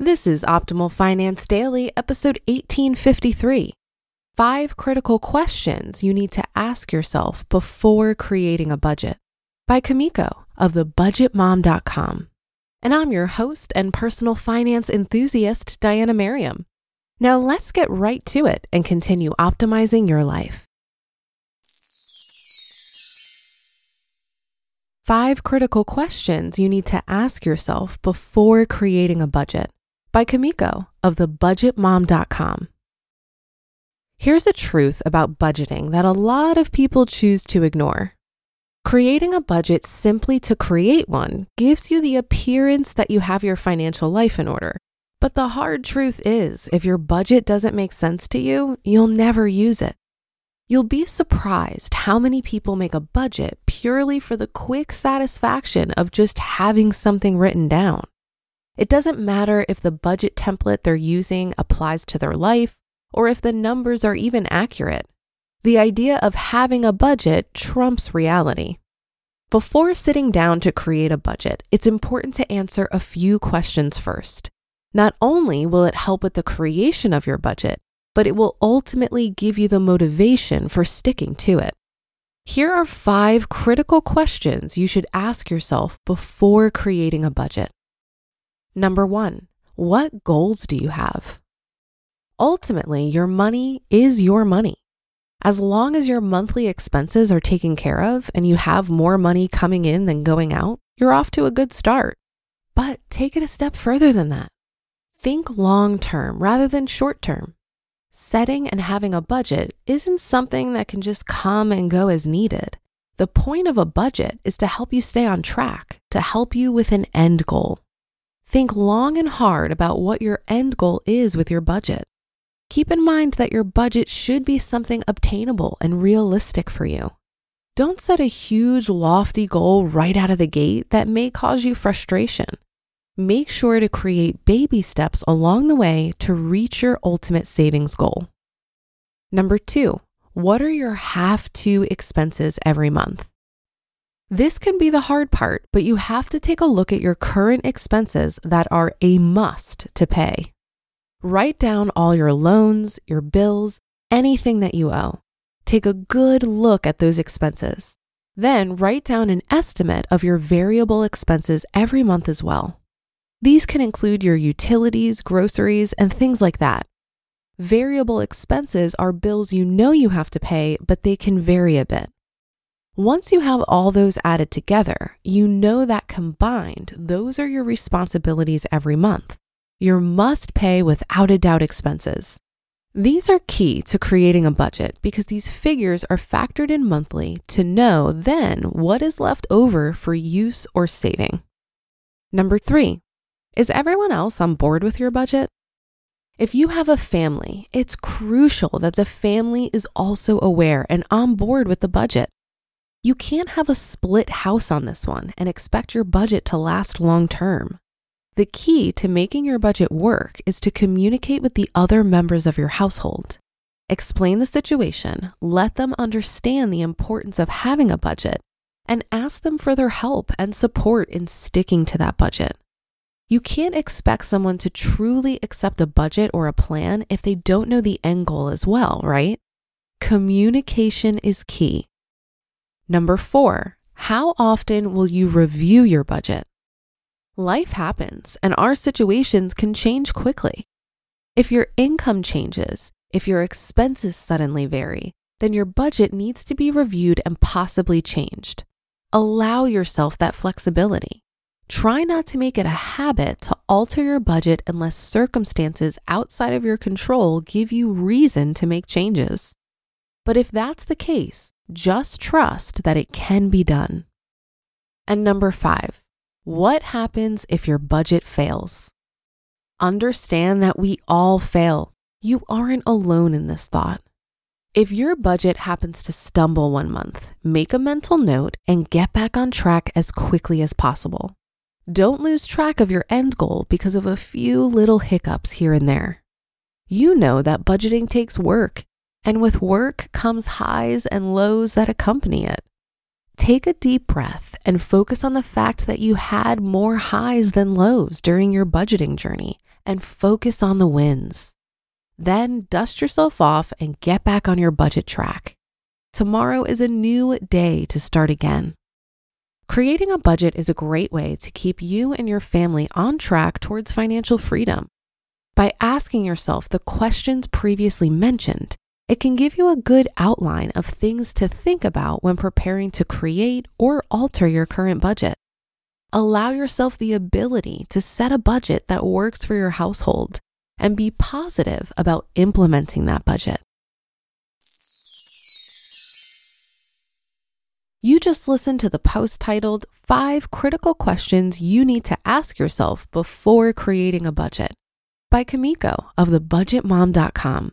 This is Optimal Finance Daily, episode 1853. Five critical questions you need to ask yourself before creating a budget by Kumiko of thebudgetmom.com. And I'm your host and personal finance enthusiast, Diana Merriam. Now let's get right to it and continue optimizing your life. Five critical questions you need to ask yourself before creating a budget by Kumiko of thebudgetmom.com. Here's a truth about budgeting that a lot of people choose to ignore. Creating a budget simply to create one gives you the appearance that you have your financial life in order. But the hard truth is, if your budget doesn't make sense to you, you'll never use it. You'll be surprised how many people make a budget purely for the quick satisfaction of just having something written down. It doesn't matter if the budget template they're using applies to their life or if the numbers are even accurate. The idea of having a budget trumps reality. Before sitting down to create a budget, it's important to answer a few questions first. Not only will it help with the creation of your budget, but it will ultimately give you the motivation for sticking to it. Here are five critical questions you should ask yourself before creating a budget. Number one, what goals do you have? Ultimately, your money is your money. As long as your monthly expenses are taken care of and you have more money coming in than going out, you're off to a good start. But take it a step further than that. Think long term rather than short term. Setting and having a budget isn't something that can just come and go as needed. The point of a budget is to help you stay on track, to help you with an end goal. Think long and hard about what your end goal is with your budget. Keep in mind that your budget should be something obtainable and realistic for you. Don't set a huge, lofty goal right out of the gate that may cause you frustration. Make sure to create baby steps along the way to reach your ultimate savings goal. Number two, what are your have to expenses every month? This can be the hard part, but you have to take a look at your current expenses that are a must to pay. Write down all your loans, your bills, anything that you owe. Take a good look at those expenses. Then write down an estimate of your variable expenses every month as well. These can include your utilities, groceries, and things like that. Variable expenses are bills you know you have to pay, but they can vary a bit. Once you have all those added together, you know that combined, those are your responsibilities every month. Your must pay without a doubt expenses. These are key to creating a budget because these figures are factored in monthly to know then what is left over for use or saving. Number three, is everyone else on board with your budget? If you have a family, it's crucial that the family is also aware and on board with the budget. You can't have a split house on this one and expect your budget to last long term. The key to making your budget work is to communicate with the other members of your household. Explain the situation, let them understand the importance of having a budget, and ask them for their help and support in sticking to that budget. You can't expect someone to truly accept a budget or a plan if they don't know the end goal as well, right? Communication is key. Number four, how often will you review your budget? Life happens and our situations can change quickly. If your income changes, if your expenses suddenly vary, then your budget needs to be reviewed and possibly changed. Allow yourself that flexibility. Try not to make it a habit to alter your budget unless circumstances outside of your control give you reason to make changes. But if that's the case, just trust that it can be done. And number five, what happens if your budget fails? Understand that we all fail. You aren't alone in this thought. If your budget happens to stumble one month, make a mental note and get back on track as quickly as possible. Don't lose track of your end goal because of a few little hiccups here and there. You know that budgeting takes work, and with work comes highs and lows that accompany it. Take a deep breath and focus on the fact that you had more highs than lows during your budgeting journey and focus on the wins. Then dust yourself off and get back on your budget track. Tomorrow is a new day to start again. Creating a budget is a great way to keep you and your family on track towards financial freedom. By asking yourself the questions previously mentioned, it can give you a good outline of things to think about when preparing to create or alter your current budget. Allow yourself the ability to set a budget that works for your household and be positive about implementing that budget. You just listened to the post titled Five Critical Questions You Need to Ask Yourself Before Creating a Budget by Kumiko of thebudgetmom.com.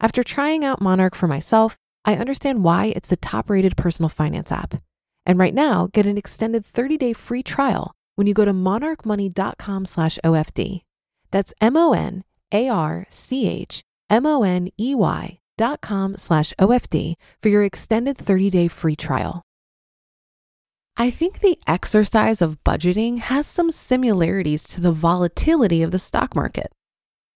After trying out Monarch for myself, I understand why it's the top-rated personal finance app. And right now, get an extended 30-day free trial when you go to monarchmoney.com slash OFD. That's M O N A R C H M-O-N-E-Y dot com slash OFD for your extended 30-day free trial. I think the exercise of budgeting has some similarities to the volatility of the stock market.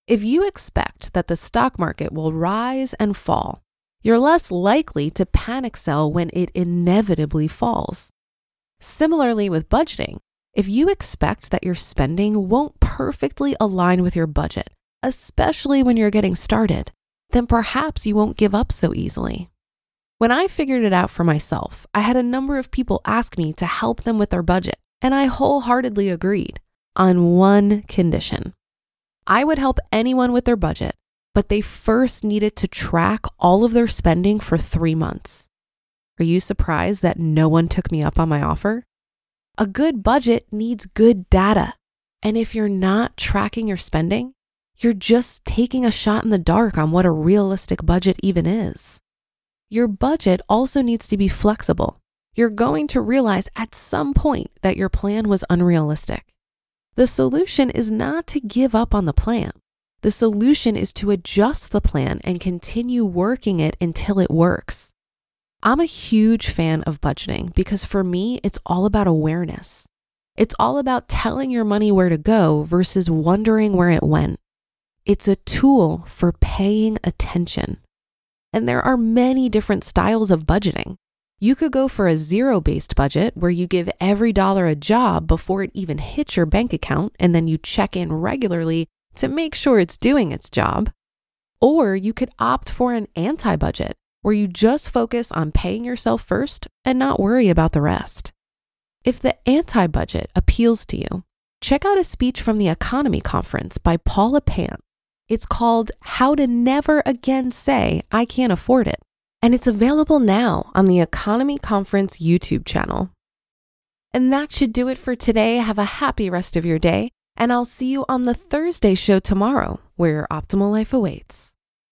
If you expect that the stock market will rise and fall, you're less likely to panic sell when it inevitably falls. Similarly with budgeting, if you expect that your spending won't perfectly align with your budget, especially when you're getting started, then perhaps you won't give up so easily. When I figured it out for myself, I had a number of people ask me to help them with their budget, and I wholeheartedly agreed on one condition. I would help anyone with their budget, but they first needed to track all of their spending for three months. Are you surprised that no one took me up on my offer? A good budget needs good data. And if you're not tracking your spending, you're just taking a shot in the dark on what a realistic budget even is. Your budget also needs to be flexible. You're going to realize at some point that your plan was unrealistic. The solution is not to give up on the plan. The solution is to adjust the plan and continue working it until it works. I'm a huge fan of budgeting because for me, it's all about awareness. It's all about telling your money where to go versus wondering where it went. It's a tool for paying attention. And there are many different styles of budgeting. You could go for a zero based budget where you give every dollar a job before it even hits your bank account and then you check in regularly to make sure it's doing its job. Or you could opt for an anti budget where you just focus on paying yourself first and not worry about the rest. If the anti budget appeals to you, check out a speech from the EconoMe Conference by Paula Pant. It's called How to Never Again Say, I Can't Afford It. And it's available now on the EconoMe Conference YouTube channel. And that should do it for today. Have a happy rest of your day. And I'll see you on the Thursday show tomorrow, where your optimal life awaits.